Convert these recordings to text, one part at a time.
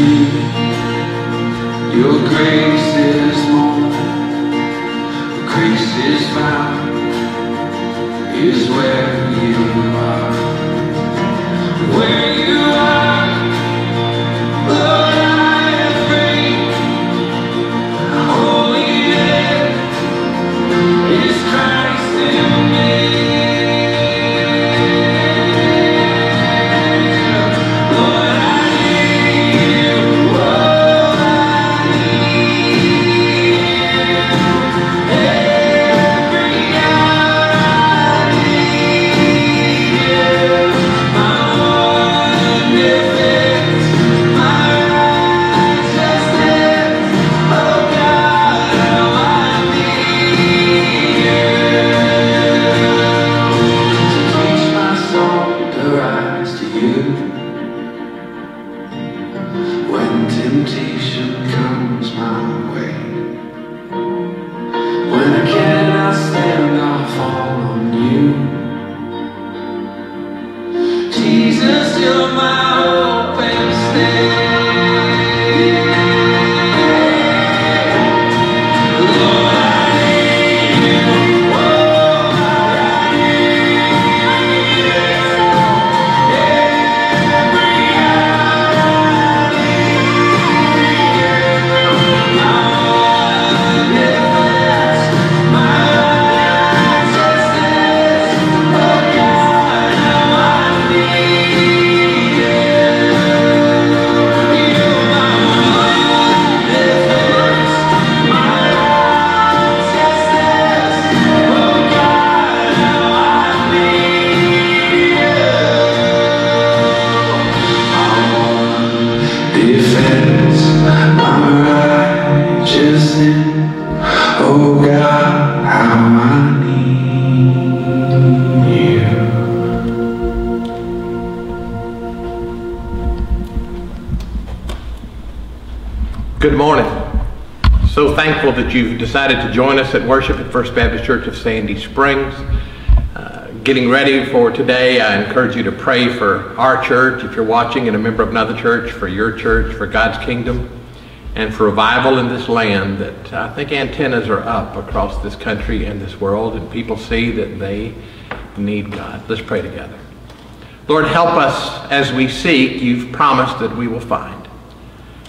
deep, your grace is more. Grace is found, is where you are. Good morning. So thankful that you've decided to join us at worship at First Baptist Church of Sandy Springs. Uh, getting ready for today, I encourage you to pray for our church, if you're watching and a member of another church, for your church, for God's kingdom, and for revival in this land that I think antennas are up across this country and this world, and people see that they need God. Let's pray together. Lord, help us as we seek. You've promised that we will find.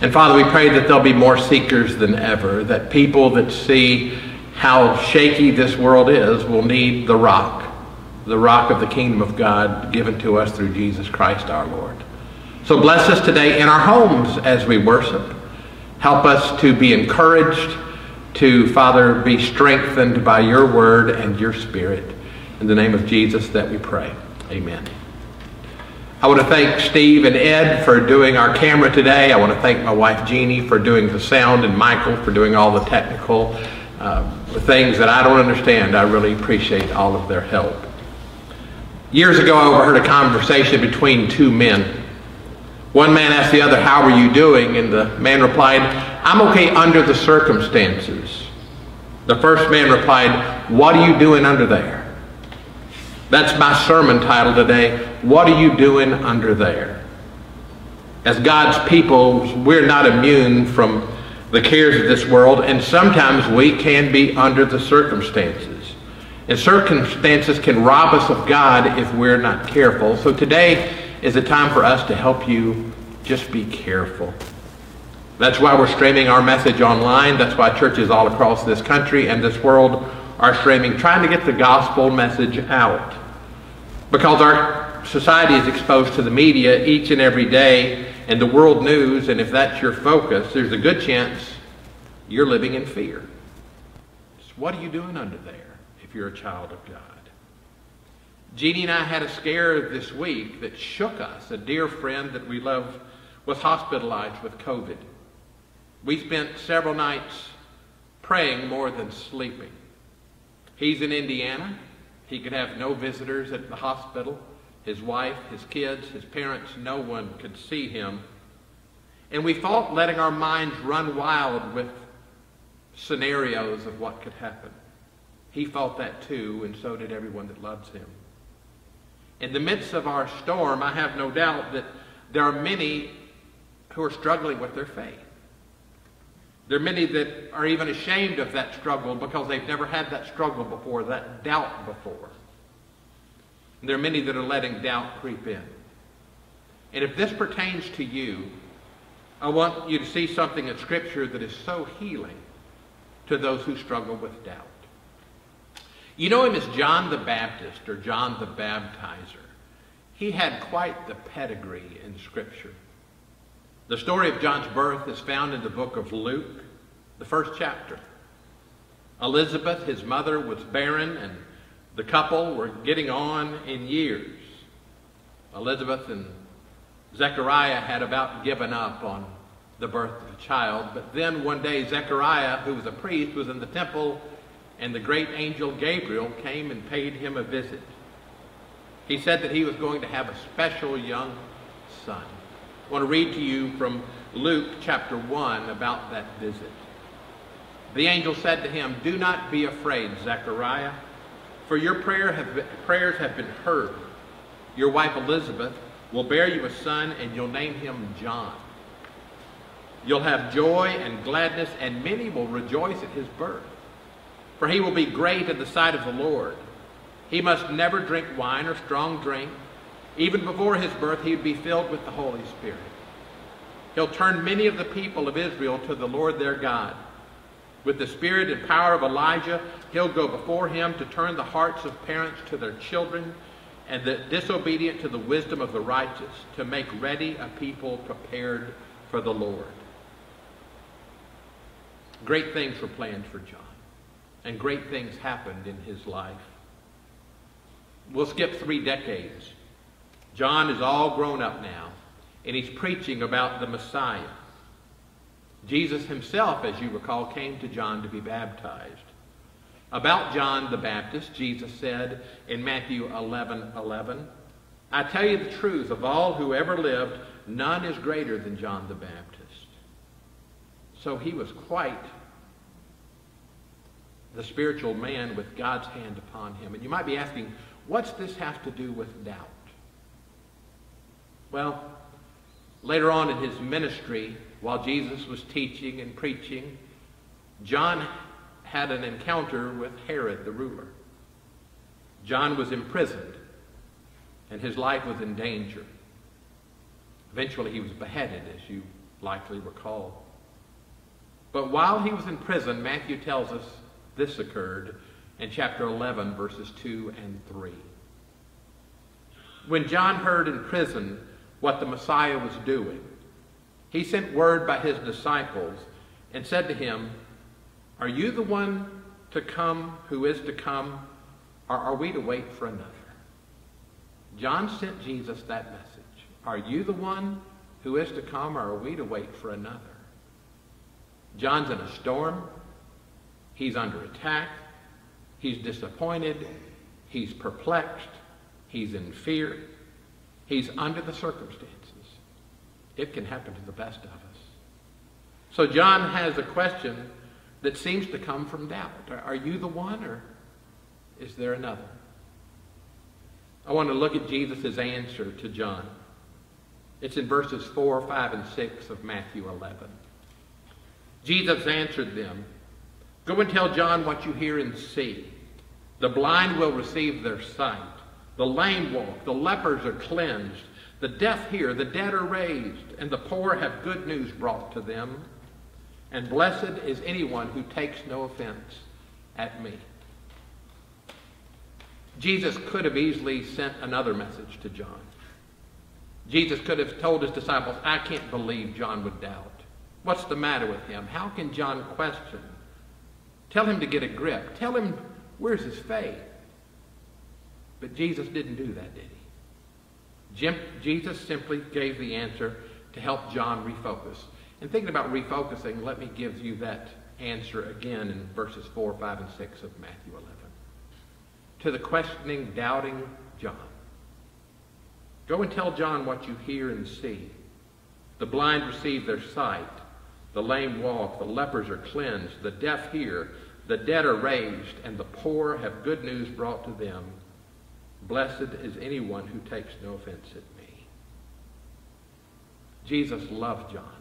And Father, we pray that there'll be more seekers than ever, that people that see how shaky this world is will need the rock, the rock of the kingdom of God given to us through Jesus Christ our Lord. So bless us today in our homes as we worship. Help us to be encouraged, to, Father, be strengthened by your word and your spirit. In the name of Jesus that we pray. Amen. I want to thank Steve and Ed for doing our camera today. I want to thank my wife Jeannie for doing the sound and Michael for doing all the technical uh, things that I don't understand. I really appreciate all of their help. Years ago, I overheard a conversation between two men. One man asked the other, How are you doing? And the man replied, I'm okay under the circumstances. The first man replied, What are you doing under there? That's my sermon title today. What are you doing under there? As God's people, we're not immune from the cares of this world, and sometimes we can be under the circumstances. And circumstances can rob us of God if we're not careful. So today is a time for us to help you just be careful. That's why we're streaming our message online. That's why churches all across this country and this world are streaming, trying to get the gospel message out. Because our society is exposed to the media each and every day and the world news, and if that's your focus, there's a good chance you're living in fear. So what are you doing under there if you're a child of God? Jeannie and I had a scare this week that shook us. A dear friend that we love was hospitalized with COVID. We spent several nights praying more than sleeping. He's in Indiana. He could have no visitors at the hospital. His wife, his kids, his parents, no one could see him. And we fought letting our minds run wild with scenarios of what could happen. He felt that too, and so did everyone that loves him. In the midst of our storm, I have no doubt that there are many who are struggling with their faith. There are many that are even ashamed of that struggle because they've never had that struggle before, that doubt before. There are many that are letting doubt creep in. And if this pertains to you, I want you to see something in Scripture that is so healing to those who struggle with doubt. You know him as John the Baptist or John the Baptizer. He had quite the pedigree in Scripture. The story of John's birth is found in the book of Luke, the first chapter. Elizabeth, his mother, was barren, and the couple were getting on in years. Elizabeth and Zechariah had about given up on the birth of a child, but then one day Zechariah, who was a priest, was in the temple, and the great angel Gabriel came and paid him a visit. He said that he was going to have a special young son. I want to read to you from Luke chapter 1 about that visit. The angel said to him, Do not be afraid, Zechariah, for your prayer have been, prayers have been heard. Your wife Elizabeth will bear you a son, and you'll name him John. You'll have joy and gladness, and many will rejoice at his birth. For he will be great in the sight of the Lord. He must never drink wine or strong drink even before his birth, he would be filled with the Holy Spirit. He'll turn many of the people of Israel to the Lord their God. With the spirit and power of Elijah, he'll go before him to turn the hearts of parents to their children and the disobedient to the wisdom of the righteous, to make ready a people prepared for the Lord. Great things were planned for John, and great things happened in his life. We'll skip three decades John is all grown up now, and he's preaching about the Messiah. Jesus himself, as you recall, came to John to be baptized. About John the Baptist, Jesus said in Matthew 11 11, I tell you the truth, of all who ever lived, none is greater than John the Baptist. So he was quite the spiritual man with God's hand upon him. And you might be asking, what's this have to do with doubt? Well, later on in his ministry, while Jesus was teaching and preaching, John had an encounter with Herod the ruler. John was imprisoned, and his life was in danger. Eventually, he was beheaded, as you likely recall. But while he was in prison, Matthew tells us this occurred in chapter 11, verses 2 and 3. When John heard in prison what the Messiah was doing. He sent word by his disciples and said to him, Are you the one to come who is to come, or are we to wait for another? John sent Jesus that message. Are you the one who is to come, or are we to wait for another? John's in a storm. He's under attack. He's disappointed. He's perplexed. He's in fear. He's under the circumstances. It can happen to the best of us. So John has a question that seems to come from doubt. Are you the one or is there another? I want to look at Jesus' answer to John. It's in verses 4, 5, and 6 of Matthew 11. Jesus answered them, Go and tell John what you hear and see. The blind will receive their sight. The lame walk, the lepers are cleansed, The deaf hear, the dead are raised, and the poor have good news brought to them. And blessed is anyone who takes no offense at me. Jesus could have easily sent another message to John. Jesus could have told his disciples, I can't believe John would doubt. What's the matter with him? How can John question? Tell him to get a grip. Tell him where's his faith. But Jesus didn't do that, did he? Jesus simply gave the answer to help John refocus. And thinking about refocusing, let me give you that answer again in verses 4, 5, and 6 of Matthew 11. To the questioning, doubting John. Go and tell John what you hear and see. The blind receive their sight. The lame walk. The lepers are cleansed. The deaf hear. The dead are raised. And the poor have good news brought to them. Blessed is anyone who takes no offense at me. Jesus loved John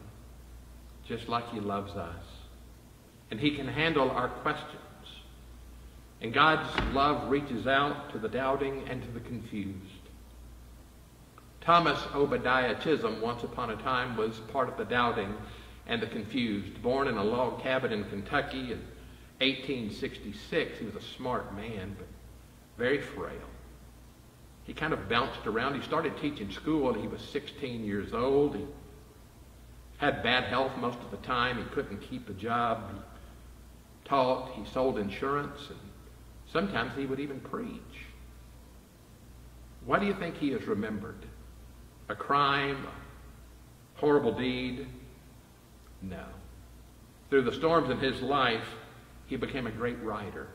just like he loves us. And he can handle our questions. And God's love reaches out to the doubting and to the confused. Thomas Obadiah Chisholm, once upon a time, was part of the doubting and the confused. Born in a log cabin in Kentucky in 1866, he was a smart man, but very frail. He kind of bounced around. He started teaching school he was 16 years old. He had bad health most of the time. He couldn't keep a job. He taught. He sold insurance. And sometimes he would even preach. Why do you think he is remembered? A crime? A horrible deed? No. Through the storms in his life, he became a great writer.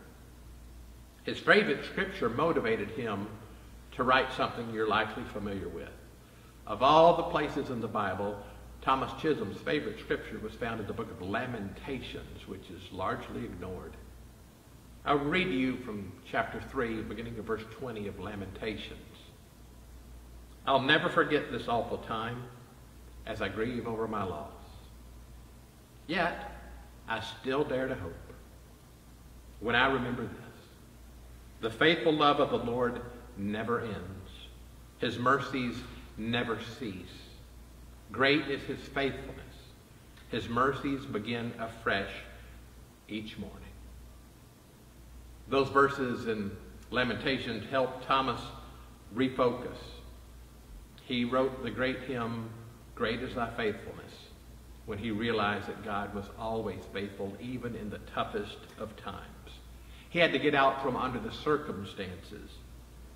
His favorite scripture motivated him to write something you're likely familiar with. Of all the places in the Bible, Thomas Chisholm's favorite scripture was found in the book of Lamentations, which is largely ignored. I'll read to you from chapter 3, beginning of verse 20 of Lamentations. I'll never forget this awful time as I grieve over my loss. Yet, I still dare to hope when I remember this. The faithful love of the Lord never ends. His mercies never cease. Great is his faithfulness. His mercies begin afresh each morning. Those verses in Lamentations help Thomas refocus. He wrote the great hymn, Great is Thy Faithfulness, when he realized that God was always faithful, even in the toughest of times. He had to get out from under the circumstances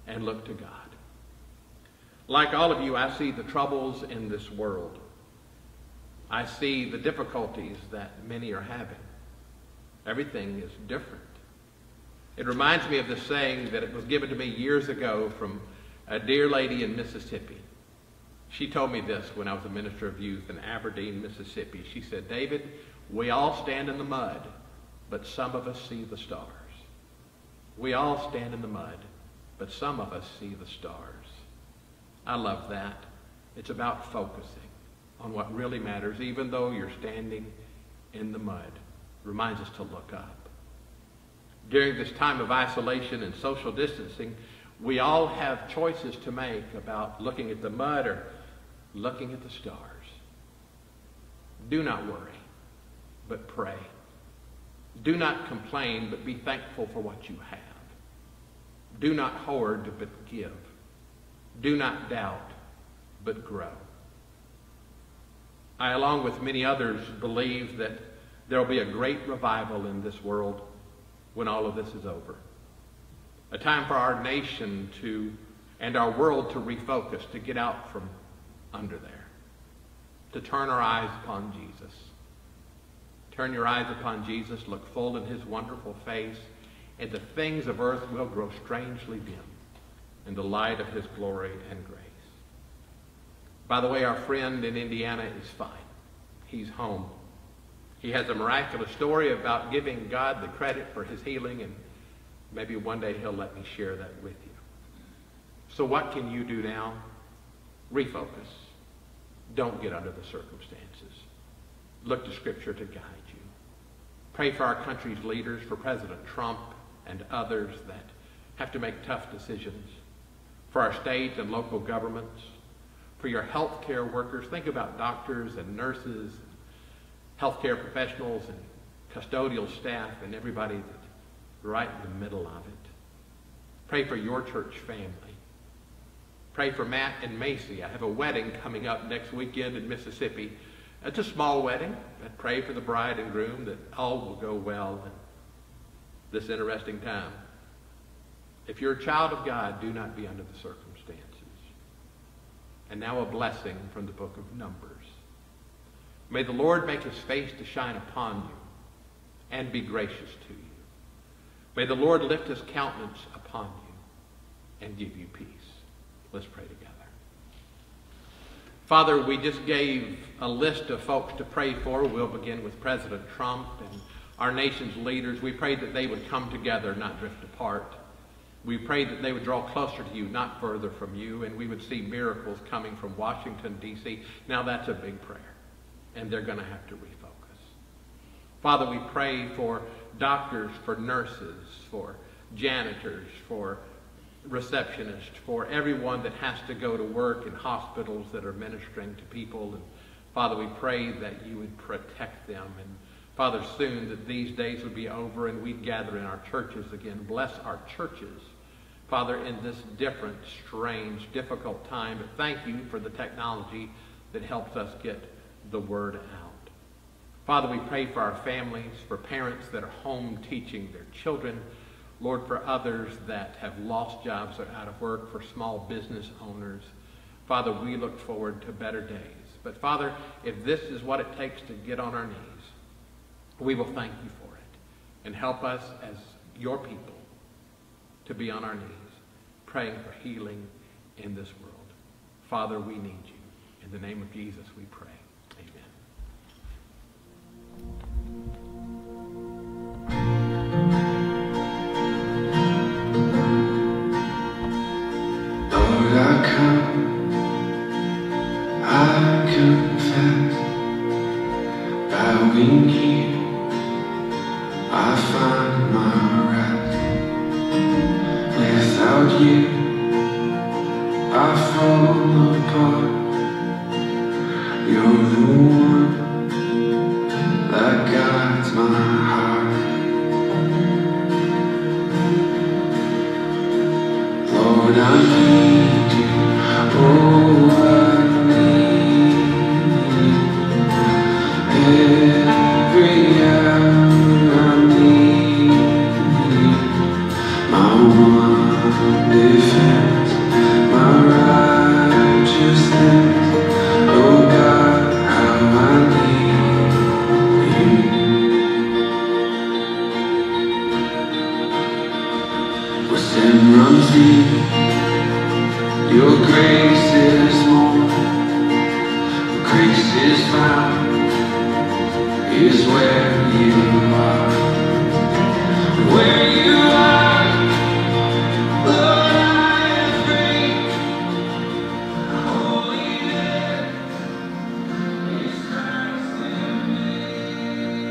and look to God. Like all of you, I see the troubles in this world. I see the difficulties that many are having. Everything is different. It reminds me of the saying that it was given to me years ago from a dear lady in Mississippi. She told me this when I was a minister of youth in Aberdeen, Mississippi. She said, David, we all stand in the mud, but some of us see the stars. We all stand in the mud, but some of us see the stars. I love that. It's about focusing on what really matters, even though you're standing in the mud. Reminds us to look up. During this time of isolation and social distancing, we all have choices to make about looking at the mud or looking at the stars. Do not worry, but pray. Do not complain, but be thankful for what you have. Do not hoard, but give. Do not doubt, but grow. I, along with many others, believe that there will be a great revival in this world when all of this is over. A time for our nation to and our world to refocus, to get out from under there, to turn our eyes upon Jesus. Turn your eyes upon Jesus, look full in his wonderful face, and the things of earth will grow strangely dim in the light of his glory and grace. By the way, our friend in Indiana is fine. He's home. He has a miraculous story about giving God the credit for his healing, and maybe one day he'll let me share that with you. So what can you do now? Refocus. Don't get under the circumstances. Look to Scripture to guide you. Pray for our country's leaders, for President Trump and others that have to make tough decisions for our state and local governments, for your healthcare workers. Think about doctors and nurses, healthcare professionals and custodial staff and everybody that's right in the middle of it. Pray for your church family. Pray for Matt and Macy. I have a wedding coming up next weekend in Mississippi. It's a small wedding, but pray for the bride and groom that all will go well this interesting time. If you're a child of God, do not be under the circumstances. And now a blessing from the book of Numbers. May the Lord make his face to shine upon you and be gracious to you. May the Lord lift his countenance upon you and give you peace. Let's pray together. Father, we just gave a list of folks to pray for. We'll begin with President Trump and our nation's leaders. We pray that they would come together, not drift apart. We prayed that they would draw closer to you, not further from you, and we would see miracles coming from Washington, D.C. Now that's a big prayer, and they're going to have to refocus. Father, we pray for doctors, for nurses, for janitors, for receptionists, for everyone that has to go to work in hospitals that are ministering to people. And Father, we pray that you would protect them. And Father, soon that these days would be over and we'd gather in our churches again. Bless our churches Father, in this different, strange, difficult time, but thank you for the technology that helps us get the word out. Father, we pray for our families, for parents that are home teaching their children, Lord, for others that have lost jobs or out of work, for small business owners. Father, we look forward to better days. But Father, if this is what it takes to get on our knees, we will thank you for it and help us as your people to be on our knees, praying for healing in this world. Father, we need you. In the name of Jesus, we pray. Amen. Without you,